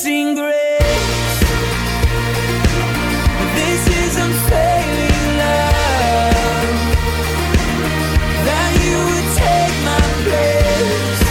Amazing grace. This is unfailing love. That you would take my place.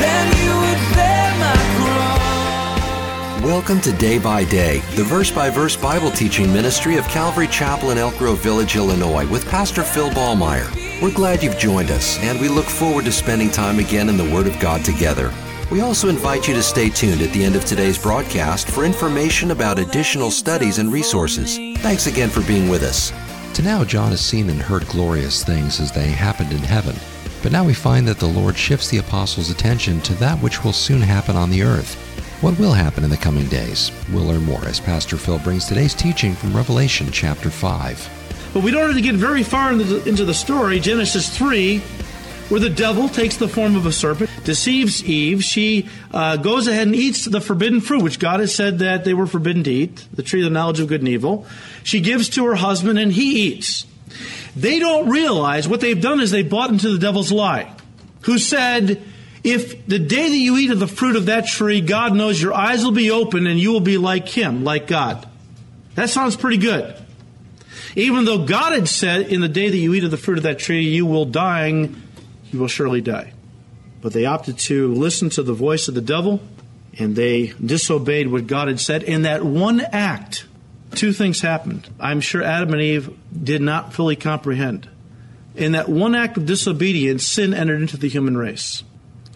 Then you would bear my cross. Welcome to Day by Day, the verse by verse Bible teaching ministry of Calvary Chapel in Elk Grove Village, Illinois, with Pastor Phil Ballmaier. We're glad you've joined us, and we look forward to spending time again in the Word of God together. We also invite you to stay tuned at the end of today's broadcast for information about additional studies and resources. Thanks again for being with us. To now, John has seen and heard glorious things as they happened in heaven. But now we find that the Lord shifts the apostles' attention to that which will soon happen on the earth. What will happen in the coming days? We'll learn more as Pastor Phil brings today's teaching from Revelation chapter 5. But we don't have to get very far into the, into the story. Genesis 3, where the devil takes the form of a serpent, deceives Eve. She uh, goes ahead and eats the forbidden fruit, which God has said that they were forbidden to eat, the tree of the knowledge of good and evil. She gives to her husband, and he eats. They don't realize what they've done is they bought into the devil's lie, who said, if the day that you eat of the fruit of that tree, God knows your eyes will be open and you will be like him, like God. That sounds pretty good. Even though God had said, in the day that you eat of the fruit of that tree, you will dying, you will surely die. But they opted to listen to the voice of the devil, and they disobeyed what God had said. In that one act, two things happened. I'm sure Adam and Eve did not fully comprehend. In that one act of disobedience, sin entered into the human race.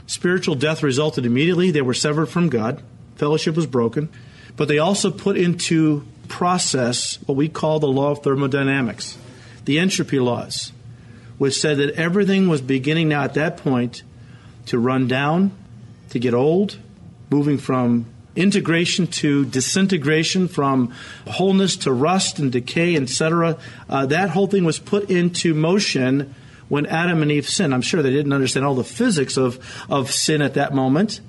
Spiritual death resulted immediately. They were severed from God. Fellowship was broken. But they also put into process what we call the law of thermodynamics, the entropy laws, which said that everything was beginning now at that point to run down, to get old, moving from integration to disintegration, from wholeness to rust and decay, etc. Uh, that whole thing was put into motion when Adam and Eve sinned. I'm sure they didn't understand all the physics of, of sin at that moment.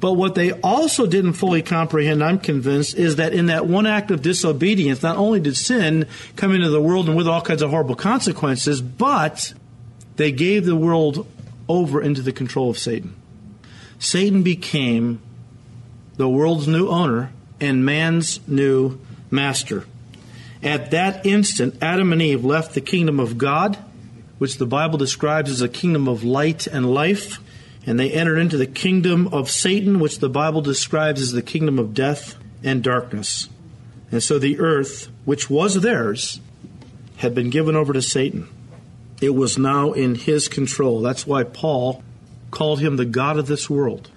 But what they also didn't fully comprehend, I'm convinced, is that in that one act of disobedience, not only did sin come into the world and with all kinds of horrible consequences, but they gave the world over into the control of Satan. Satan became the world's new owner and man's new master. At that instant, Adam and Eve left the kingdom of God, which the Bible describes as a kingdom of light and life, and they entered into the kingdom of Satan, which the Bible describes as the kingdom of death and darkness. And so the earth, which was theirs, had been given over to Satan. It was now in his control. That's why Paul called him the God of this world.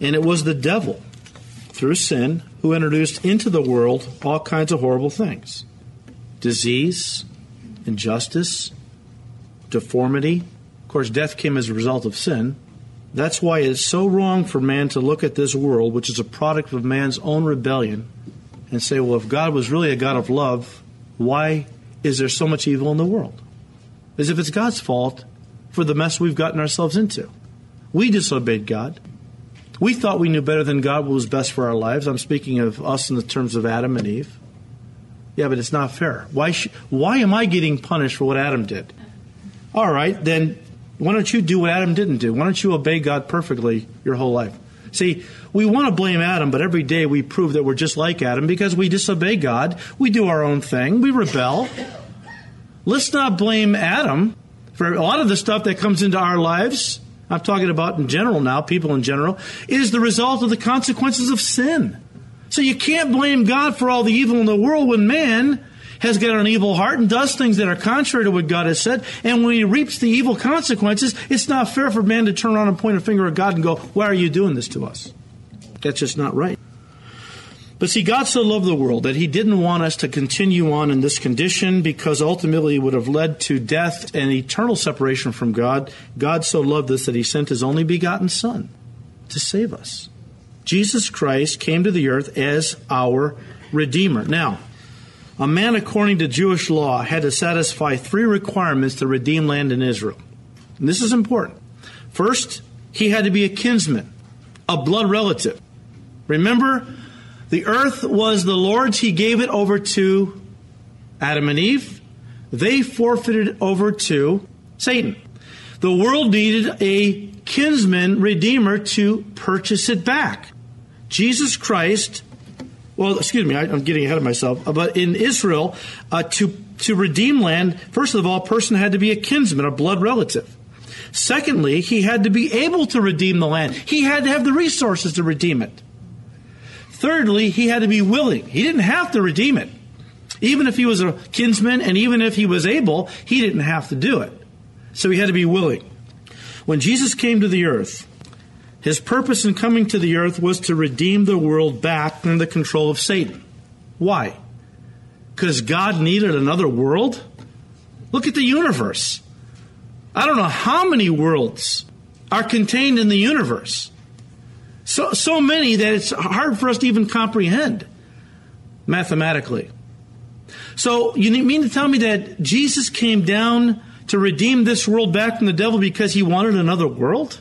And it was the devil, through sin, who introduced into the world all kinds of horrible things disease, injustice, deformity. Of course, death came as a result of sin. That's why it's so wrong for man to look at this world, which is a product of man's own rebellion, and say, well, if God was really a God of love, why is there so much evil in the world? As if it's God's fault for the mess we've gotten ourselves into. We disobeyed God. We thought we knew better than God what was best for our lives. I'm speaking of us in the terms of Adam and Eve. Yeah, but it's not fair. Why, sh- why am I getting punished for what Adam did? All right, then why don't you do what Adam didn't do? Why don't you obey God perfectly your whole life? See, we want to blame Adam, but every day we prove that we're just like Adam because we disobey God. We do our own thing. We rebel. Let's not blame Adam for a lot of the stuff that comes into our lives. I'm talking about in general now, people in general, is the result of the consequences of sin. So you can't blame God for all the evil in the world when man has got an evil heart and does things that are contrary to what God has said. And when he reaps the evil consequences, it's not fair for man to turn around and point a finger at God and go, Why are you doing this to us? That's just not right. But see, God so loved the world that He didn't want us to continue on in this condition because ultimately it would have led to death and eternal separation from God. God so loved us that He sent His only begotten Son to save us. Jesus Christ came to the earth as our Redeemer. Now, a man according to Jewish law had to satisfy three requirements to redeem land in Israel. And this is important. First, he had to be a kinsman, a blood relative. Remember, the earth was the Lord's. He gave it over to Adam and Eve. They forfeited it over to Satan. The world needed a kinsman redeemer to purchase it back. Jesus Christ, well, excuse me, I, am getting ahead of myself, but in Israel, uh, to, to redeem land, first of all, a person had to be a kinsman, a blood relative. Secondly, he had to be able to redeem the land. He had to have the resources to redeem it. Thirdly, he had to be willing. He didn't have to redeem it. Even if he was a kinsman and even if he was able, he didn't have to do it. So he had to be willing. When Jesus came to the earth, his purpose in coming to the earth was to redeem the world back from the control of Satan. Why? Because God needed another world? Look at the universe. I don't know how many worlds are contained in the universe. So, so many that it's hard for us to even comprehend mathematically. So you mean to tell me that Jesus came down to redeem this world back from the devil because he wanted another world?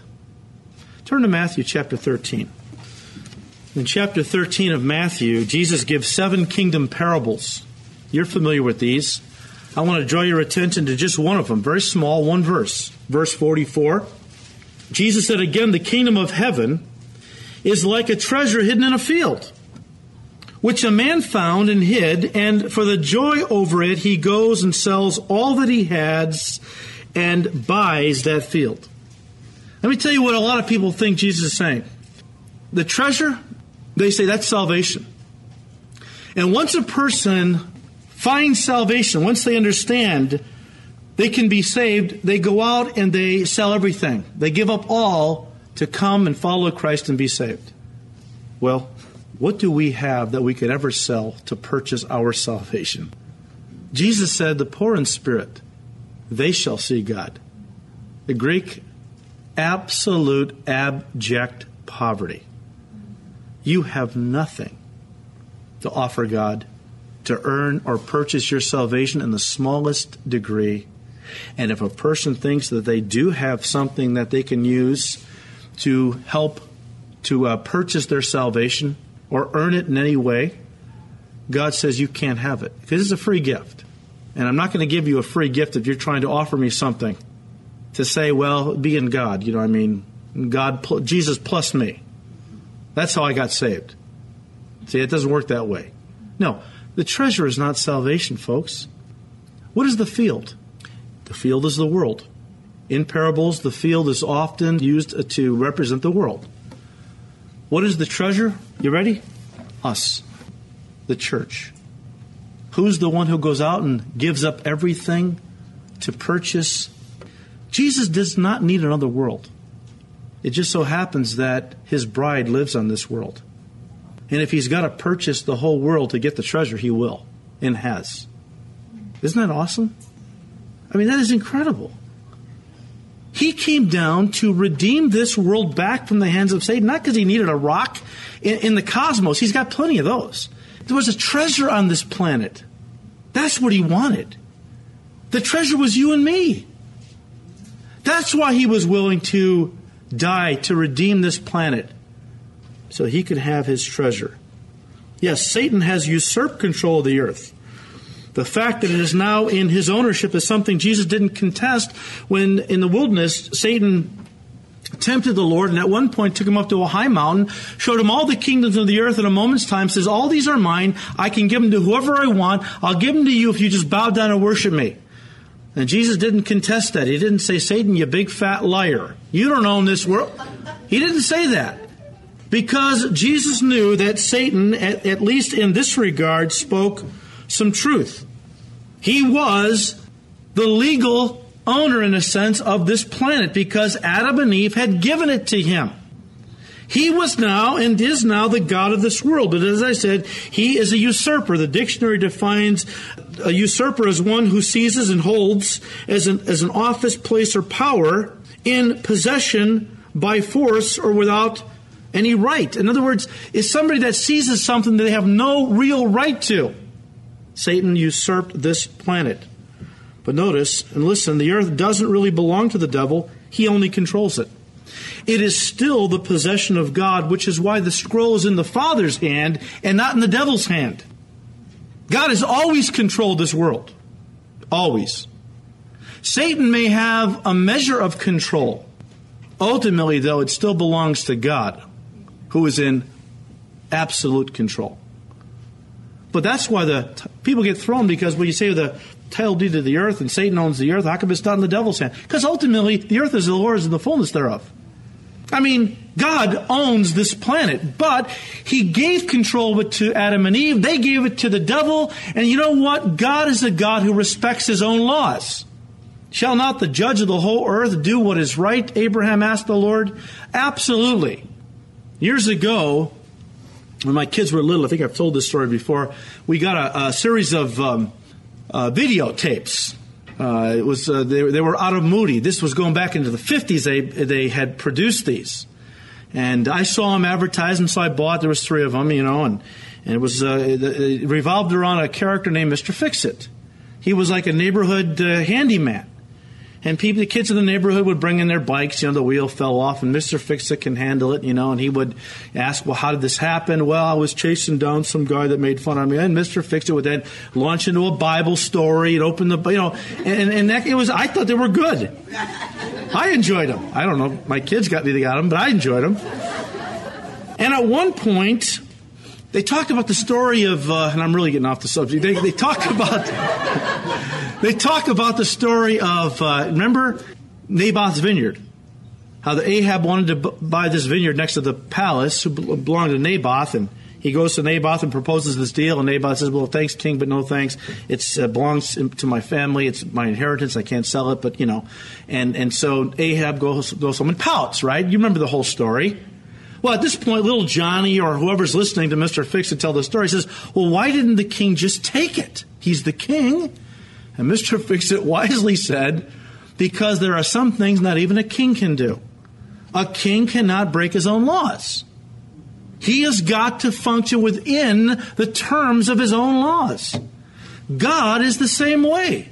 Turn to Matthew chapter 13. In chapter 13 of Matthew, Jesus gives seven kingdom parables. You're familiar with these. I want to draw your attention to just one of them, very small, one verse. Verse 44. Jesus said again, The kingdom of heaven is like a treasure hidden in a field which a man found and hid, and for the joy over it, he goes and sells all that he has and buys that field. Let me tell you what a lot of people think Jesus is saying. The treasure, they say that's salvation. And once a person finds salvation, once they understand they can be saved, they go out and they sell everything. They give up all to come and follow Christ and be saved. Well, what do we have that we could ever sell to purchase our salvation? Jesus said, The poor in spirit, they shall see God. The Greek, absolute abject poverty. You have nothing to offer God to earn or purchase your salvation in the smallest degree. And if a person thinks that they do have something that they can use to help to uh, purchase their salvation, or earn it in any way, God says you can't have it because it's a free gift. And I'm not going to give you a free gift if you're trying to offer me something to say, well, be in God. You know, I mean, God, Jesus plus me. That's how I got saved. See, it doesn't work that way. No, the treasure is not salvation, folks. What is the field? The field is the world. In parables, the field is often used to represent the world. What is the treasure? You ready? Us, the church. Who's the one who goes out and gives up everything to purchase? Jesus does not need another world. It just so happens that his bride lives on this world. And if he's got to purchase the whole world to get the treasure, he will and has. Isn't that awesome? I mean, that is incredible. He came down to redeem this world back from the hands of Satan, not because he needed a rock in, in, the cosmos. He's got plenty of those. There was a treasure on this planet. That's what he wanted. The treasure was you and me. That's why he was willing to die to redeem this planet so he could have his treasure. Yes, Satan has usurped control of the earth. The fact that it is now in his ownership is something Jesus didn't contest when in the wilderness Satan tempted the Lord and at one point took him up to a high mountain, showed him all the kingdoms of the earth in a moment's time, says, All these are mine. I can give them to whoever I want. I'll give them to you if you just bow down and worship me. And Jesus didn't contest that. He didn't say, Satan, you big fat liar. You don't own this world. He didn't say that. Because Jesus knew that Satan, at, at least in this regard, spoke some truth. He was the legal owner, in a sense, of this planet because Adam and Eve had given it to him. He was now and is now the God of this world. But as I said, he is a usurper. The dictionary defines a usurper as one who seizes and holds as an, as an office, place, or power in possession by force or without any right. In other words, is somebody that seizes something that they have no real right to. Satan usurped this planet. But notice and listen, the earth doesn't really belong to the devil, he only controls it. It is still the possession of God, which is why the scroll is in the Father's hand and not in the devil's hand. God has always controlled this world. Always. Satan may have a measure of control Ultimately, though, it still belongs to God, who is in absolute control. But that's why the t- people get thrown because when you say the title deed of the earth and Satan owns the earth, how come it's not in the devil's hand? Because ultimately, the earth is the Lord's and the fullness thereof. I mean, God owns this planet, but He gave control of it to Adam and Eve. They gave it to the devil. And you know what? God is a God who respects His own laws. Shall not the judge of the whole earth do what is right? Abraham asked the Lord. Absolutely. Years ago, when my kids were little, I think I've told this story before, we got a, a series of um, uh, videotapes. Uh, it was uh, they, they, were out of Moody. This was going back into the 50s. They they had produced these, and I saw them advertised, and so I bought. There was three of them, you know, and and it was uh, it revolved around a character named Mr. Fixit. He was like a neighborhood uh, handyman and people, the kids in the neighborhood would bring in their bikes. You know, the wheel fell off, and Mister Fixit can handle it. You know, and he would ask, "Well, how did this happen?" Well, I was chasing down some guy that made fun of me, and Mister Fixit would then launch into a Bible story and open the, you know, and and that, it was. I thought they were good. I enjoyed them. I don't know, my kids got me to got them, but I enjoyed them. And at one point, they talked about the story of, uh, and I'm really getting off the subject. They, they talked about, they talk about the story of, uh, remember Naboth's vineyard? How the Ahab wanted to b- buy this vineyard next to the palace, who belonged to Naboth, and he goes to Naboth and proposes this deal, and Naboth says, "Well, thanks, King, but no thanks. It uh, belongs to my family. It's my inheritance. I can't sell it, but you know." And and so Ahab goes goes home and pouts. Right? You remember the whole story. Well, at this point, little Johnny or whoever's listening to Mr. Fixit tell the story says, Well, why didn't the king just take it? He's the king. And Mr. Fix It wisely said, Because there are some things not even a king can do. A king cannot break his own laws. He has got to function within the terms of his own laws. God is the same way.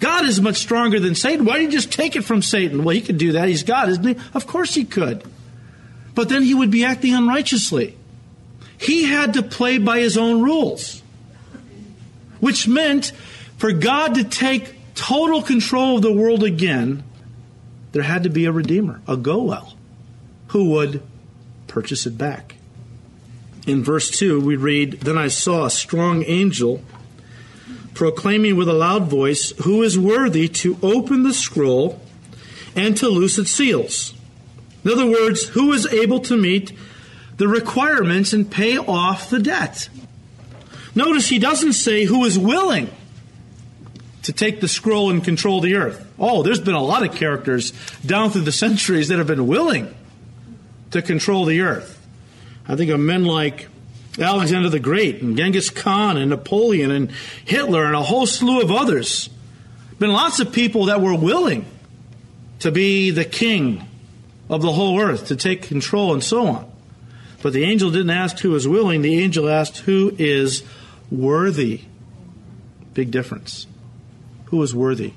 God is much stronger than Satan. Why did you just take it from Satan? Well, he could do that. He's God, isn't he? Of course he could but then he would be acting unrighteously. He had to play by his own rules, which meant for God to take total control of the world again, there had to be a redeemer, a Goel, who would purchase it back. In verse 2, we read Then I saw a strong angel proclaiming with a loud voice, Who is worthy to open the scroll and to loose its seals? In other words, who is able to meet the requirements and pay off the debt? Notice he doesn't say who is willing to take the scroll and control the earth. Oh, there's been a lot of characters down through the centuries that have been willing to control the earth. I think of men like Alexander the Great and Genghis Khan and Napoleon and Hitler and a whole slew of others. Been lots of people that were willing to be the king of the whole earth to take control and so on. But the angel didn't ask who is willing, the angel asked who is worthy. Big difference. Who is worthy?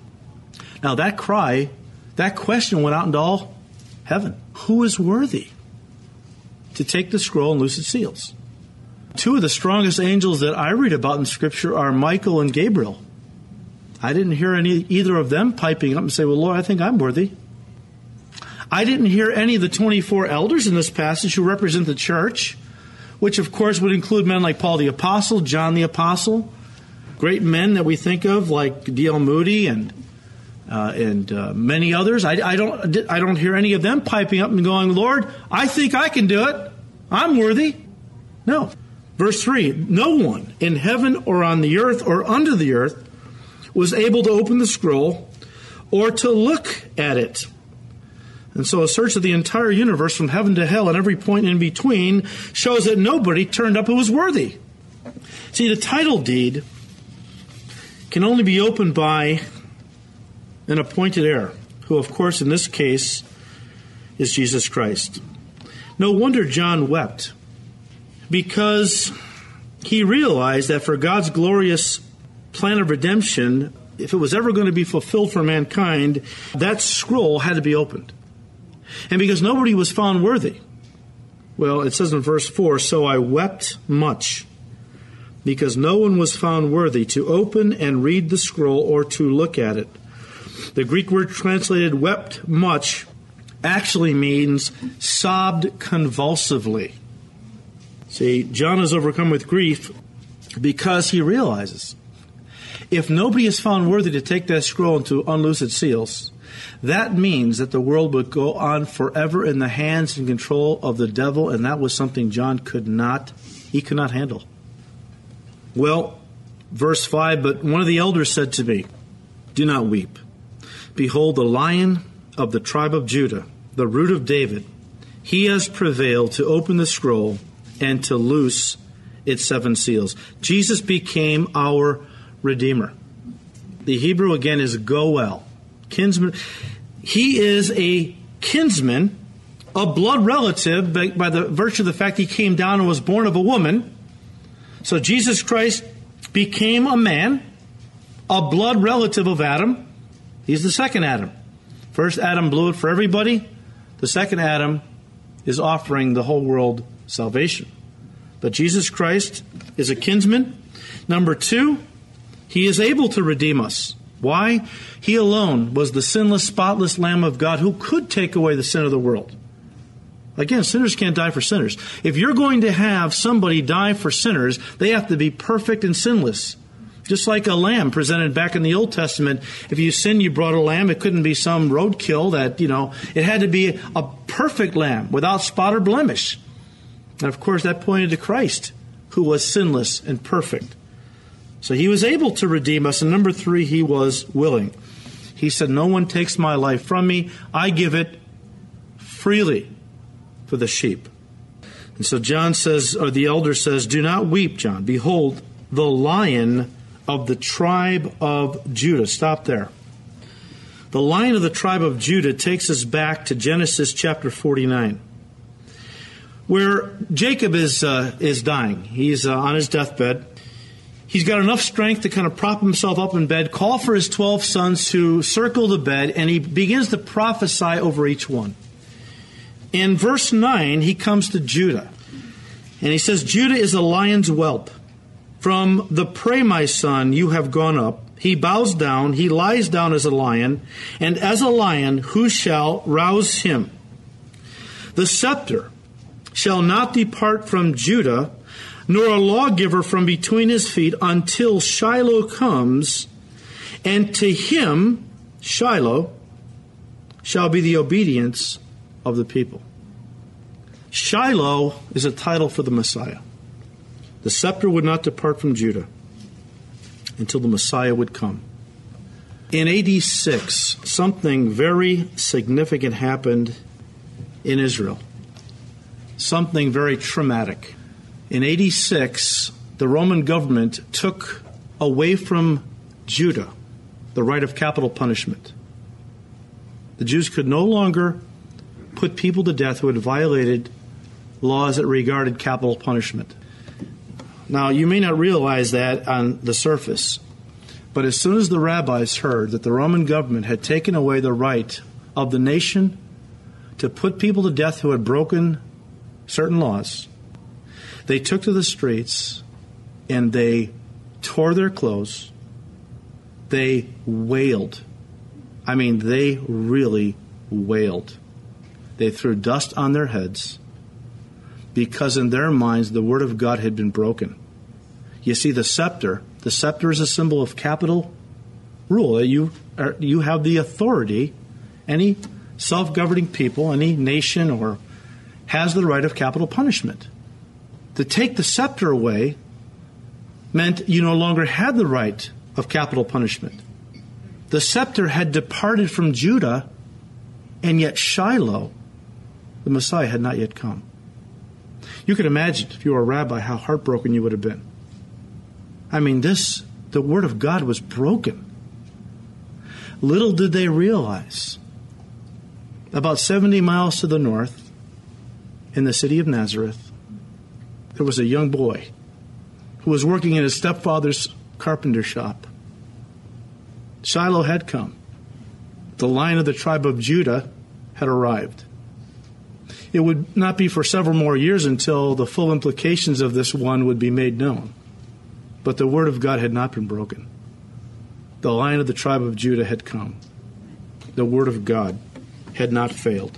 Now that cry, that question went out into all heaven. Who is worthy to take the scroll and loose its seals? Two of the strongest angels that I read about in Scripture are Michael and Gabriel. I didn't hear any either of them piping up and say, "Well, Lord, I think I'm worthy." I didn't hear any of the 24 elders in this passage who represent the church, which of course would include men like Paul the Apostle, John the Apostle, great men that we think of like D.L. Moody and uh, and uh, many others. I, I, don't I don't hear any of them piping up and going, Lord, I think I can do it. I'm worthy. No. Verse 3 No one in heaven or on the earth or under the earth was able to open the scroll or to look at it. And so a search of the entire universe from heaven to hell and every point in between shows that nobody turned up who was worthy. See, the title deed can only be opened by an appointed heir, who, of course, in this case, is Jesus Christ. No wonder John wept, because he realized that for God's glorious plan of redemption, if it was ever going to be fulfilled for mankind, that scroll had to be opened. And because nobody was found worthy. Well, it says in verse 4 So I wept much, because no one was found worthy to open and read the scroll or to look at it. The Greek word translated wept much actually means sobbed convulsively. See, John is overcome with grief because he realizes if nobody is found worthy to take that scroll and to unloose its seals, that means that the world would go on forever in the hands and control of the devil, and that was something John could not, he could not handle. Well, verse 5 But one of the elders said to me, Do not weep. Behold, the lion of the tribe of Judah, the root of David, he has prevailed to open the scroll and to loose its seven seals. Jesus became our Redeemer. The Hebrew again is Goel, kinsman. He is a kinsman, a blood relative by, by the virtue of the fact he came down and was born of a woman. So Jesus Christ became a man, a blood relative of Adam. He's the second Adam. First Adam blew it for everybody. The second Adam is offering the whole world salvation. But Jesus Christ is a kinsman. Number two, he is able to redeem us. Why? He alone was the sinless, spotless Lamb of God who could take away the sin of the world. Again, sinners can't die for sinners. If you're going to have somebody die for sinners, they have to be perfect and sinless. Just like a lamb presented back in the Old Testament, if you sin, you brought a lamb. It couldn't be some roadkill that, you know, it had to be a perfect lamb without spot or blemish. And of course, that pointed to Christ, who was sinless and perfect. So he was able to redeem us. And number three, he was willing. He said, No one takes my life from me, I give it freely for the sheep. And so John says, or the elder says, Do not weep, John. Behold, the lion of the tribe of Judah. Stop there. The lion of the tribe of Judah takes us back to Genesis chapter 49 where Jacob is uh, is dying. He's uh, on his deathbed. He's got enough strength to kind of prop himself up in bed, call for his 12 sons to circle the bed, and he begins to prophesy over each one. In verse 9, he comes to Judah. And he says, Judah is a lion's whelp. From the prey, my son, you have gone up. He bows down, he lies down as a lion, and as a lion, who shall rouse him? The scepter shall not depart from Judah, nor a lawgiver from between his feet until Shiloh comes, and to him, Shiloh, shall be the obedience of the people. Shiloh is a title for the Messiah. The scepter would not depart from Judah until the Messiah would come. In AD 6, something very significant happened in Israel something very traumatic. In 86, the Roman government took away from Judah the right of capital punishment. The Jews could no longer put people to death who had violated laws that regarded capital punishment. Now, you may not realize that on the surface, but as soon as the rabbis heard that the Roman government had taken away the right of the nation to put people to death who had broken certain laws, they took to the streets and they tore their clothes. They wailed. I mean, they really wailed. They threw dust on their heads because in their minds the word of God had been broken. You see, the scepter, the scepter is a symbol of capital rule. You, are, you have the authority, any self governing people, any nation or has the right of capital punishment. To take the scepter away meant you no longer had the right of capital punishment. The scepter had departed from Judah, and yet Shiloh, the Messiah, had not yet come. You could imagine, if you were a rabbi, how heartbroken you would have been. I mean, this, the Word of God was broken. Little did they realize, about 70 miles to the north, in the city of Nazareth, there was a young boy who was working in his stepfather's carpenter shop. Shiloh had come. The line of the tribe of Judah had arrived. It would not be for several more years until the full implications of this one would be made known. But the word of God had not been broken. The lion of the tribe of Judah had come. The word of God had not failed.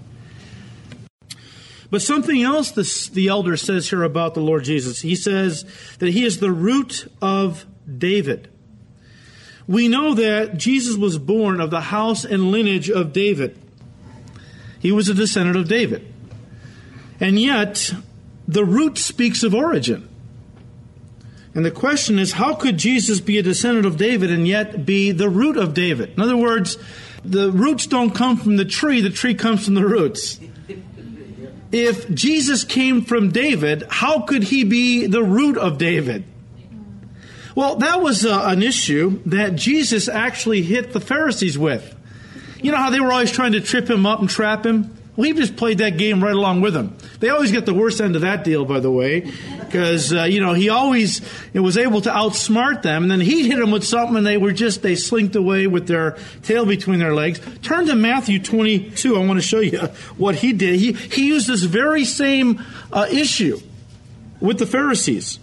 But something else this, the elder says here about the Lord Jesus. He says that he is the root of David. We know that Jesus was born of the house and lineage of David. He was a descendant of David. And yet, the root speaks of origin. And the question is, how could Jesus be a descendant of David and yet be the root of David? In other words, the roots don't come from the tree, the tree comes from the roots. If Jesus came from David, how could he be the root of David? Well, that was uh, an issue that Jesus actually hit the Pharisees with. You know how they were always trying to trip him up and trap him? We just played that game right along with him. They always get the worst end of that deal, by the way, because uh, you know he always was able to outsmart them, and then he'd hit them with something, and they were just they slinked away with their tail between their legs. Turn to Matthew 22. I want to show you what he did. He he used this very same uh, issue with the Pharisees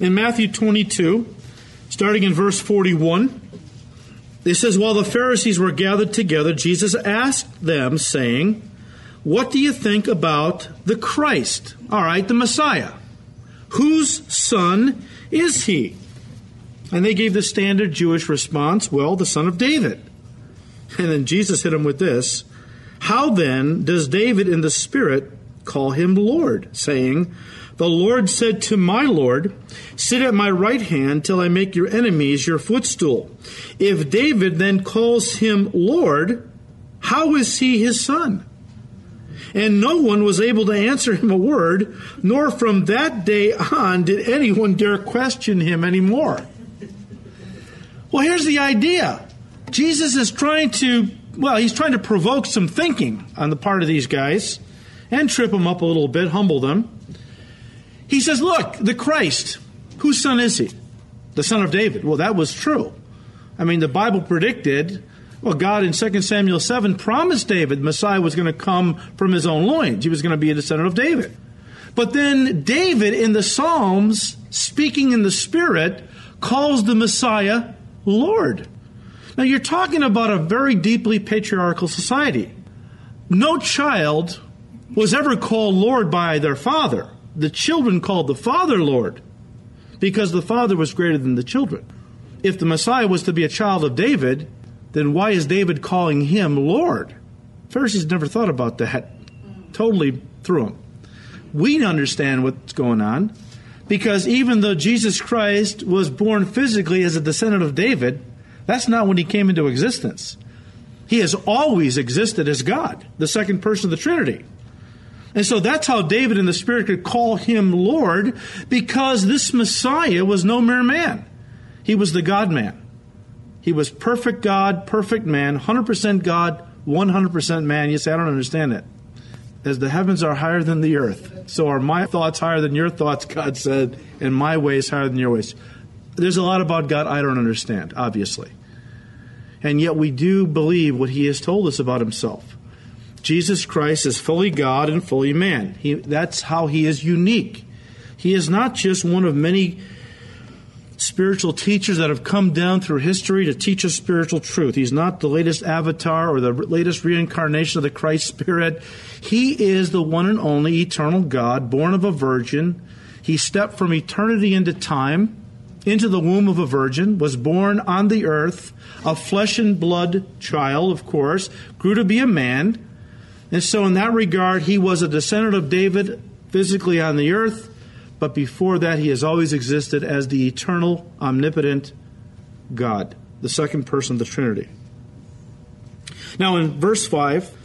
in Matthew 22, starting in verse 41. It says, While the Pharisees were gathered together, Jesus asked them, saying, what do you think about the Christ? All right, the Messiah. Whose son is he? And they gave the standard Jewish response well, the son of David. And then Jesus hit him with this How then does David in the Spirit call him Lord, saying, The Lord said to my Lord, Sit at my right hand till I make your enemies your footstool. If David then calls him Lord, how is he his son? And no one was able to answer him a word, nor from that day on did anyone dare question him anymore. Well, here's the idea Jesus is trying to, well, he's trying to provoke some thinking on the part of these guys and trip them up a little bit, humble them. He says, Look, the Christ, whose son is he? The son of David. Well, that was true. I mean, the Bible predicted well, God in 2 Samuel 7 promised David Messiah was going to come from his own loins. He was going to be a descendant of David. But then David in the Psalms, speaking in the Spirit, calls the Messiah Lord. Now you're talking about a very deeply patriarchal society. No child was ever called Lord by their father. The children called the father Lord because the father was greater than the children. If the Messiah was to be a child of David, then why is David calling him Lord? Pharisees never thought about that. Totally threw him. We understand what's going on because even though Jesus Christ was born physically as a descendant of David, that's not when he came into existence. He has always existed as God, the second person of the Trinity. And so that's how David in the Spirit could call him Lord because this Messiah was no mere man. He was the God man. He was perfect God, perfect man, 100% God, 100% man. You say, I don't understand it. As the heavens are higher than the earth, so are my thoughts higher than your thoughts, God said, and my ways higher than your ways. There's a lot about God I don't understand, obviously. And yet we do believe what he has told us about himself. Jesus Christ is fully God and fully man. He, that's how he is unique. He is not just one of many spiritual teachers that have come down through history to teach us spiritual truth. He's not the latest avatar or the latest reincarnation of the Christ Spirit. He is the one and only eternal God, born of a virgin. He stepped from eternity into time, into the womb of a virgin, was born on the earth, a flesh and blood child, of course, grew to be a man. And so, in that regard, he was a descendant of David physically on the earth but before that, he has always existed as the eternal, omnipotent God, the second person of the Trinity. Now, in verse 5,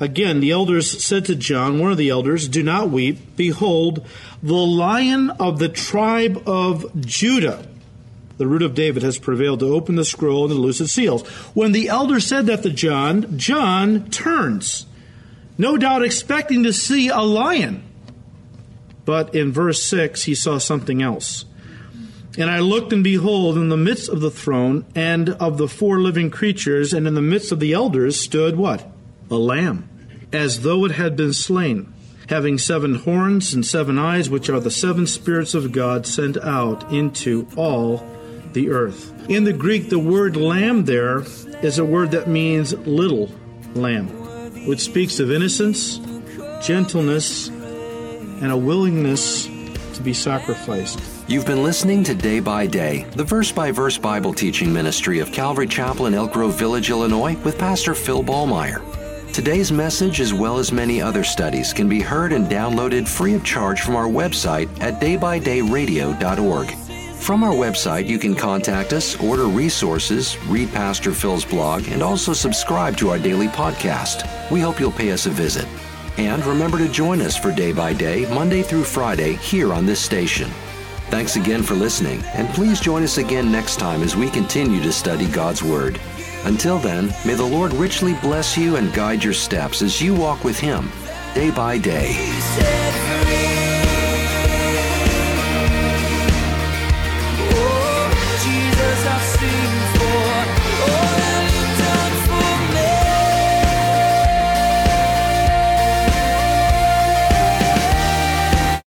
again, the elders said to John, one of the elders, Do not weep. Behold, the lion of the tribe of Judah, the root of David, has prevailed to open the scroll and to loose its seals. When the elder said that to John, John turns, no doubt expecting to see a lion. But in verse 6, he saw something else. And I looked, and behold, in the midst of the throne and of the four living creatures, and in the midst of the elders, stood what? A lamb, as though it had been slain, having seven horns and seven eyes, which are the seven spirits of God sent out into all the earth. In the Greek, the word lamb there is a word that means little lamb, which speaks of innocence, gentleness, and a willingness to be sacrificed. You've been listening to Day by Day, the verse by verse Bible teaching ministry of Calvary Chapel in Elk Grove Village, Illinois, with Pastor Phil Ballmaier. Today's message, as well as many other studies, can be heard and downloaded free of charge from our website at daybydayradio.org. From our website, you can contact us, order resources, read Pastor Phil's blog, and also subscribe to our daily podcast. We hope you'll pay us a visit. And remember to join us for Day by Day, Monday through Friday, here on this station. Thanks again for listening, and please join us again next time as we continue to study God's Word. Until then, may the Lord richly bless you and guide your steps as you walk with Him day by day.